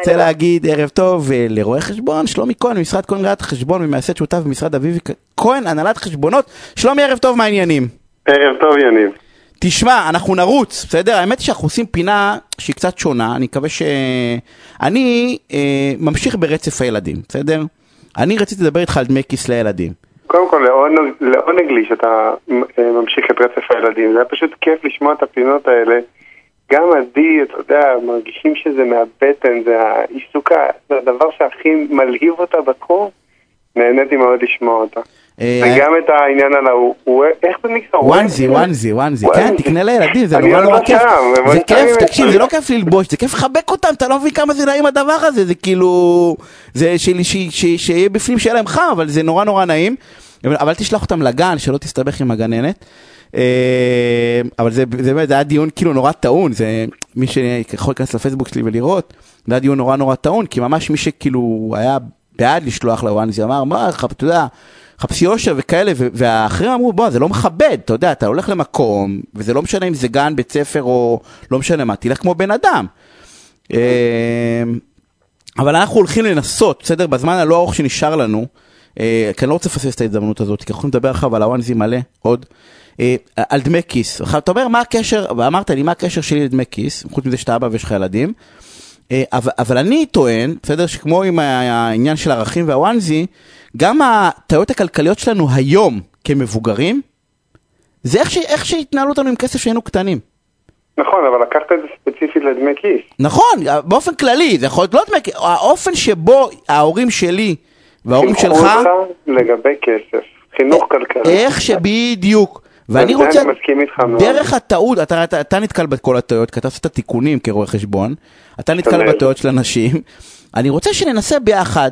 רוצה להגיד ערב טוב אה, לרואה חשבון, שלומי כהן, ממשרד כהן ראיית חשבון, ממייסד שותף במשרד אביבי כהן, הנהלת חשבונות. שלומי, ערב טוב, מה העניינים? ערב טוב, יניב. תשמע, אנחנו נרוץ, בסדר? האמת היא שאנחנו עושים פינה שהיא קצת שונה, אני מקווה ש... אני אה, ממשיך ברצף הילדים, בסדר? אני רציתי לדבר איתך על דמי כיס לילדים. קודם כל, לעונג, לעונג לי שאתה אה, ממשיך את רצף הילדים. זה היה פשוט כיף לשמוע את הפינות האלה. גם עדי, אתה יודע, מרגישים שזה מהבטן, זה העיסוק, זה הדבר שהכי מלהיב אותה בתחום. נהניתי מאוד לשמוע אותה. אה, וגם את העניין על ההוא, הוא- איך זה נקרא? וואנזי, וואנזי, וואנזי, כן. תקנה לילדים, זה נורא עוד נורא לא כיף. זה כיף, תקשיב, זה. לא כיף ללבוש, זה כיף לחבק אותם, אתה לא מבין כמה זה נעים הדבר הזה, זה כאילו, זה שיהיה בפנים שיהיה להם חם, אבל זה נורא נורא נעים. אבל אל תשלח אותם לגן, שלא תסתבך עם הגננת. אה, אבל זה באמת, זה היה דיון כאילו נורא טעון, זה מי שיכול להיכנס לפייסבוק שלי ולראות, זה היה דיון נורא נורא טעון, כי ממש מי שכאילו היה בעד לשלוח לוואנזי אמר, מה, אתה יודע, חפשי אושר וכאלה, והאחרים אמרו, בוא, זה לא מכבד, אתה יודע, אתה הולך למקום, וזה לא משנה אם זה גן, בית ספר או לא משנה מה, תלך כמו בן אדם. אה, אבל אנחנו הולכים לנסות, בסדר? בזמן הלא ארוך שנשאר לנו, כי אני לא רוצה לפספס את ההזדמנות הזאת, כי אנחנו לדבר עכשיו על הוואנזי מלא עוד, אה, על דמי כיס. אתה אומר, מה הקשר, ואמרת לי, מה הקשר שלי לדמי כיס, חוץ מזה שאתה אבא ויש לך ילדים, אה, אבל, אבל אני טוען, בסדר, שכמו עם העניין של ערכים והוואנזי, גם הטעויות הכלכליות שלנו היום כמבוגרים, זה איך, ש, איך שהתנהלו אותנו עם כסף שהיינו קטנים. נכון, אבל לקחת את זה ספציפית לדמי כיס. נכון, באופן כללי, זה יכול להיות לא דמי כיס, האופן שבו ההורים שלי וההורים חינכו שלך, אותך לגבי כסף. חינוך כלכלי. איך שבדיוק. ואני רוצה. דרך הטעות, אתה, אתה, אתה נתקל בכל הטעויות, כי אתה עושה את התיקונים כרואה חשבון, אתה נתקל. בטעויות של אנשים, אני רוצה שננסה ביחד,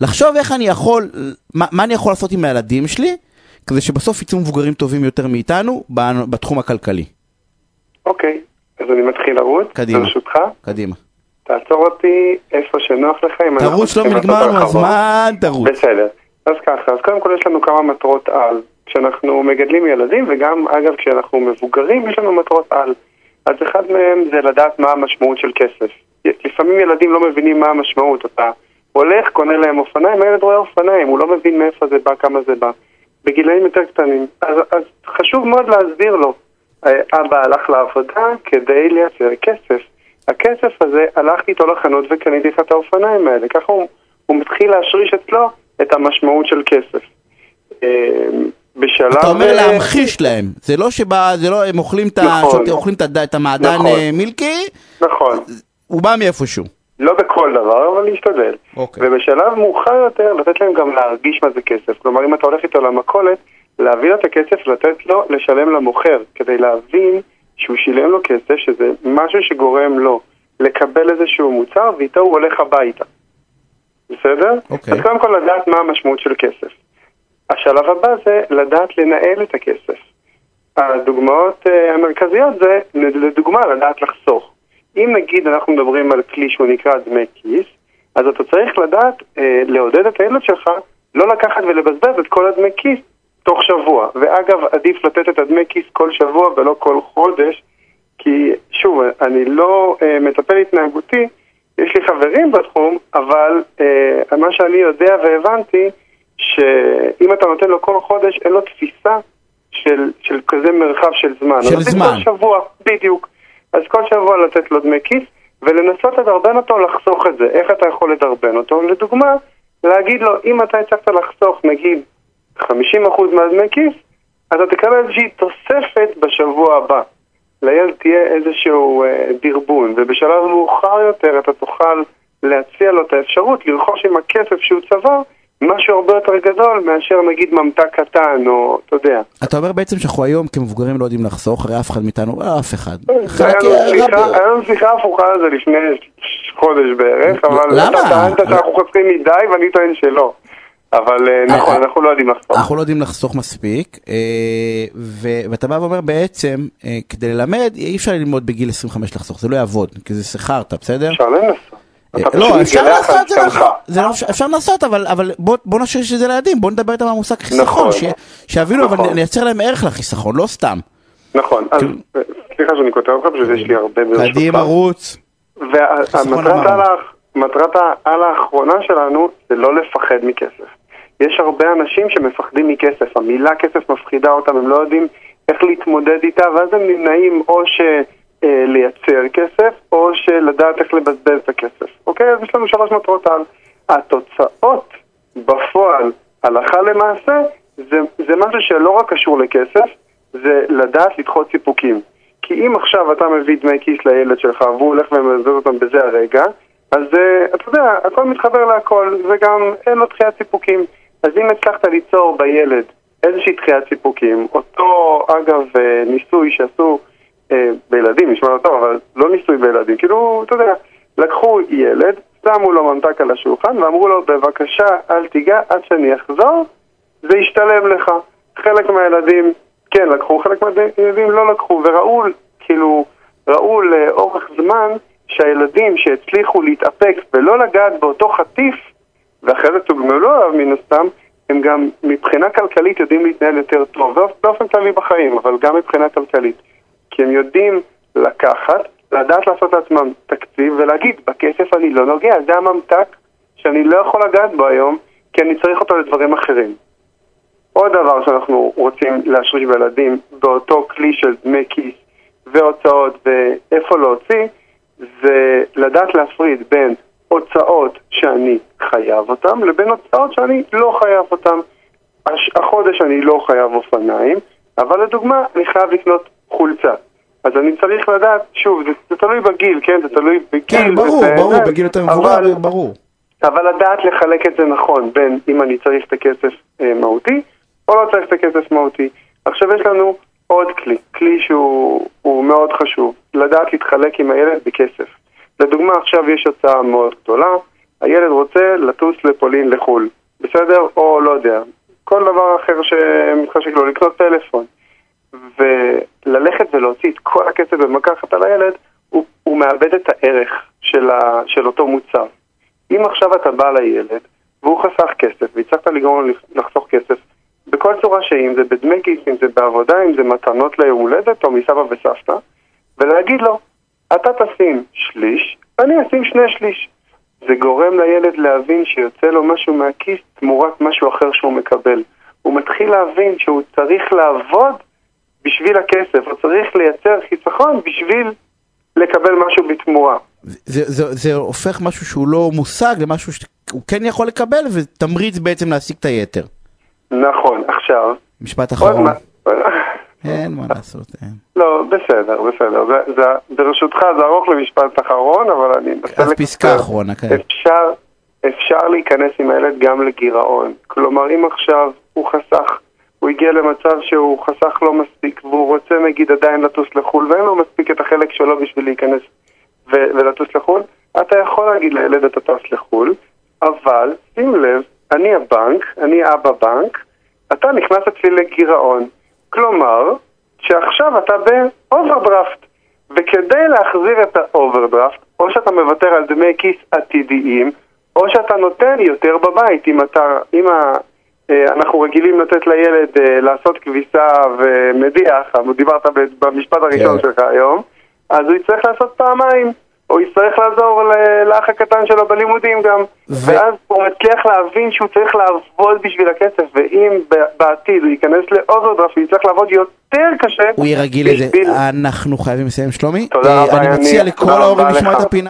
לחשוב איך אני יכול, מה, מה אני יכול לעשות עם הילדים שלי, כדי שבסוף יצאו מבוגרים טובים יותר מאיתנו בתחום הכלכלי. אוקיי, אז אני מתחיל לרוץ. קדימה. ברשותך. קדימה. תעצור אותי איפה שנוח לך. אם אנחנו תרוץ, לא נגמר. הזמן, תרוץ. בסדר. אז ככה, אז קודם כל יש לנו כמה מטרות על. כשאנחנו מגדלים ילדים, וגם אגב כשאנחנו מבוגרים, יש לנו מטרות על. אז אחד מהם זה לדעת מה המשמעות של כסף. לפעמים ילדים לא מבינים מה המשמעות. אתה הולך, קונה להם אופניים, הילד רואה אופניים, הוא לא מבין מאיפה זה בא, כמה זה בא. בגילאים יותר קטנים. אז, אז חשוב מאוד להסביר לו. אה, אבא הלך לעבודה כדי לייצר כסף. הכסף הזה, הלכתי איתו לחנות וקניתי את האופניים האלה. ככה הוא, הוא מתחיל להשריש אצלו את המשמעות של כסף. אה, בשלב... אתה אומר להמחיש להם, זה לא שבא, זה לא, הם אוכלים את נכון. שוט- אוכלים את המעדן נכון. אה, מילקי, נכון. הוא בא מאיפשהו. לא בכל דבר, אבל להשתדל. אוקיי. ובשלב מאוחר יותר, לתת להם גם להרגיש מה זה כסף. כלומר, אם אתה הולך איתו למכולת, להביא לו את הכסף, לתת לו לשלם למוכר, כדי להבין שהוא שילם לו כסף, שזה משהו שגורם לו לקבל איזשהו מוצר, ואיתו הוא הולך הביתה. בסדר? אוקיי. אז קודם כל לדעת מה המשמעות של כסף. השלב הבא זה לדעת לנהל את הכסף. הדוגמאות אה, המרכזיות זה, לדוגמה, לדעת לחסוך. אם נגיד אנחנו מדברים על כלי שהוא נקרא דמי כיס, אז אתה צריך לדעת אה, לעודד את הילד שלך לא לקחת ולבזבז את כל הדמי כיס תוך שבוע. ואגב, עדיף לתת את הדמי כיס כל שבוע ולא כל חודש, כי שוב, אני לא אה, מטפל התנהגותי, יש לי חברים בתחום, אבל אה, מה שאני יודע והבנתי, שאם אתה נותן לו כל חודש, אין לו תפיסה של, של כזה מרחב של זמן. של זמן. כל שבוע, בדיוק. אז כל שבוע לתת לו דמי כיס, ולנסות לדרבן אותו לחסוך את זה. איך אתה יכול לדרבן אותו? לדוגמה, להגיד לו, אם אתה הצלחת לחסוך נגיד 50% מהדמי כיס, אתה תקבל איזושהי תוספת בשבוע הבא. לילד תהיה איזשהו אה, דרבון, ובשלב מאוחר יותר אתה תוכל להציע לו את האפשרות לרכוש עם הכסף שהוא צבר משהו הרבה יותר גדול מאשר נגיד ממתק קטן, או אתה יודע. אתה אומר בעצם שאנחנו היום כמבוגרים לא יודעים לחסוך, הרי אף אחד מאיתנו, לא אף אחד. היה חלק- לנו שיחה- רב- היה לנו שיחה הפוכה על זה לפני חודש בערך, אבל למה? אתה טענת שאנחנו חוסכים מדי ואני טוען שלא. אבל אה, נכון, אה, אנחנו לא יודעים לחסוך. אנחנו לא יודעים לחסוך מספיק, אה, ואתה בא ואומר בעצם, אה, כדי ללמד, אי אפשר ללמוד בגיל 25 לחסוך, זה לא יעבוד, כי זה שכרת, בסדר? אפשר לנסות. אה, אתה לא, פשוט אפשר לעשות, זה. נכון, זה לא- אפשר לעשות, אבל בוא נשאיר שזה לילדים, בוא נדבר איתם על המושג חיסכון, נכון. ש- שיבינו, אבל נכון. נייצר להם ערך לחיסכון, לא סתם. נכון, אז סליחה שאני כותב אותך, פשוט יש לי הרבה. קדימה, רוץ. חיסכון והמטרת אמרנו. הלך, מטרת העל האחרונה שלנו זה לא לפחד מכסף. יש הרבה אנשים שמפחדים מכסף, המילה כסף מפחידה אותם, הם לא יודעים איך להתמודד איתה, ואז הם נמנעים או ש... אה, לייצר כסף, או שלדעת איך לבזבז את הכסף. אוקיי? אז יש לנו שלוש מטרות על. התוצאות בפועל, הלכה למעשה, זה, זה משהו שלא רק קשור לכסף, זה לדעת לדחות סיפוקים. כי אם עכשיו אתה מביא דמי כיס לילד שלך והוא הולך ומבזבז אותם בזה הרגע, אז uh, אתה יודע, הכל מתחבר להכל, וגם אין לו דחיית סיפוקים. אז אם הצלחת ליצור בילד איזושהי דחיית סיפוקים, אותו, אגב, אה, ניסוי שעשו אה, בילדים, נשמע לא טוב, אבל לא ניסוי בילדים, כאילו, אתה יודע, לקחו ילד, שמו לו ממתק על השולחן ואמרו לו, בבקשה, אל תיגע עד שאני אחזור, זה ישתלם לך. חלק מהילדים כן לקחו, חלק מהילדים לא לקחו, וראו, כאילו, ראו לאורך זמן שהילדים שהצליחו להתאפק ולא לגעת באותו חטיף, ואחרי זה תוגמלו עליו מן הסתם, הם גם מבחינה כלכלית יודעים להתנהל יותר טוב, באופן כללי בחיים, אבל גם מבחינה כלכלית. כי הם יודעים לקחת, לדעת לעשות לעצמם תקציב ולהגיד, בכסף אני לא נוגע, זה הממתק שאני לא יכול לגעת בו היום, כי אני צריך אותו לדברים אחרים. עוד דבר שאנחנו רוצים להשריש בילדים באותו כלי של דמי כיס והוצאות ואיפה להוציא, זה לדעת להפריד בין הוצאות שאני חייב אותן לבין הוצאות שאני לא חייב אותן. החודש אני לא חייב אופניים, אבל לדוגמה אני חייב לקנות חולצה. אז אני צריך לדעת, שוב, זה, זה תלוי בגיל, כן? זה תלוי בגיל. כן, ברור, וזה, ברור, בגיל יותר מבוגר, ברור. אבל לדעת לחלק את זה נכון, בין אם אני צריך את הכסף אה, מהותי, או לא צריך את הכסף מהותי. עכשיו יש לנו עוד כלי, כלי שהוא מאוד חשוב, לדעת להתחלק עם הילד בכסף. לדוגמה, עכשיו יש הוצאה מאוד גדולה, הילד רוצה לטוס לפולין לחו"ל, בסדר? או לא יודע, כל דבר אחר שמתחשק לו, לקנות טלפון. וללכת ולהוציא את כל הכסף במקחת על הילד, הוא, הוא מאבד את הערך של, ה, של אותו מוצר. אם עכשיו אתה בא לילד, והוא חסך כסף, והצלחת לגרום לו לחסוך כסף, בכל צורה שהיא, אם זה בדמי כיס, אם זה בעבודה, אם זה מתנות ליום הולדת או מסבא וסבתא, ולהגיד לו, אתה תשים שליש, אני אשים שני שליש. זה גורם לילד להבין שיוצא לו משהו מהכיס תמורת משהו אחר שהוא מקבל. הוא מתחיל להבין שהוא צריך לעבוד בשביל הכסף, הוא צריך לייצר חיסכון בשביל לקבל משהו בתמורה. זה, זה, זה הופך משהו שהוא לא מושג למשהו שהוא כן יכול לקבל ותמריץ בעצם להשיג את היתר. נכון, עכשיו... משפט אחרון. אין מה לעשות, אין. לא, בסדר, בסדר. זה, זה, ברשותך זה ארוך למשפט אחרון, אבל אני. אז פסקה אחרונה, כן. אפשר, אפשר להיכנס עם הילד גם לגירעון. כלומר, אם עכשיו הוא חסך הוא הגיע למצב שהוא חסך לא מספיק, והוא רוצה נגיד עדיין לטוס לחו"ל, ואין לו מספיק את החלק שלו בשביל להיכנס ו- ולטוס לחו"ל, אתה יכול להגיד לילד אתה טס לחו"ל, אבל שים לב, אני הבנק, אני אבא בנק, אתה נכנס אצלי לגירעון. כלומר, שעכשיו אתה באוברדרפט, וכדי להחזיר את האוברדרפט, או שאתה מוותר על דמי כיס עתידיים, או שאתה נותן יותר בבית, אם אתה, אם אה, אנחנו רגילים לתת לילד אה, לעשות כביסה ומדיח, דיברת במשפט הראשון כן. שלך היום, אז הוא יצטרך לעשות פעמיים. הוא יצטרך לעזור לאח הקטן שלו בלימודים גם. ו... ואז הוא מצליח להבין שהוא צריך לעבוד בשביל הכסף, ואם בעתיד הוא ייכנס לאוברדרפט, הוא יצטרך לעבוד יותר קשה. הוא יהיה רגיל לזה. אנחנו חייבים לסיים, שלומי. תודה רבה, אה, אני מציע לכל ההורים לשמוע את הפינה.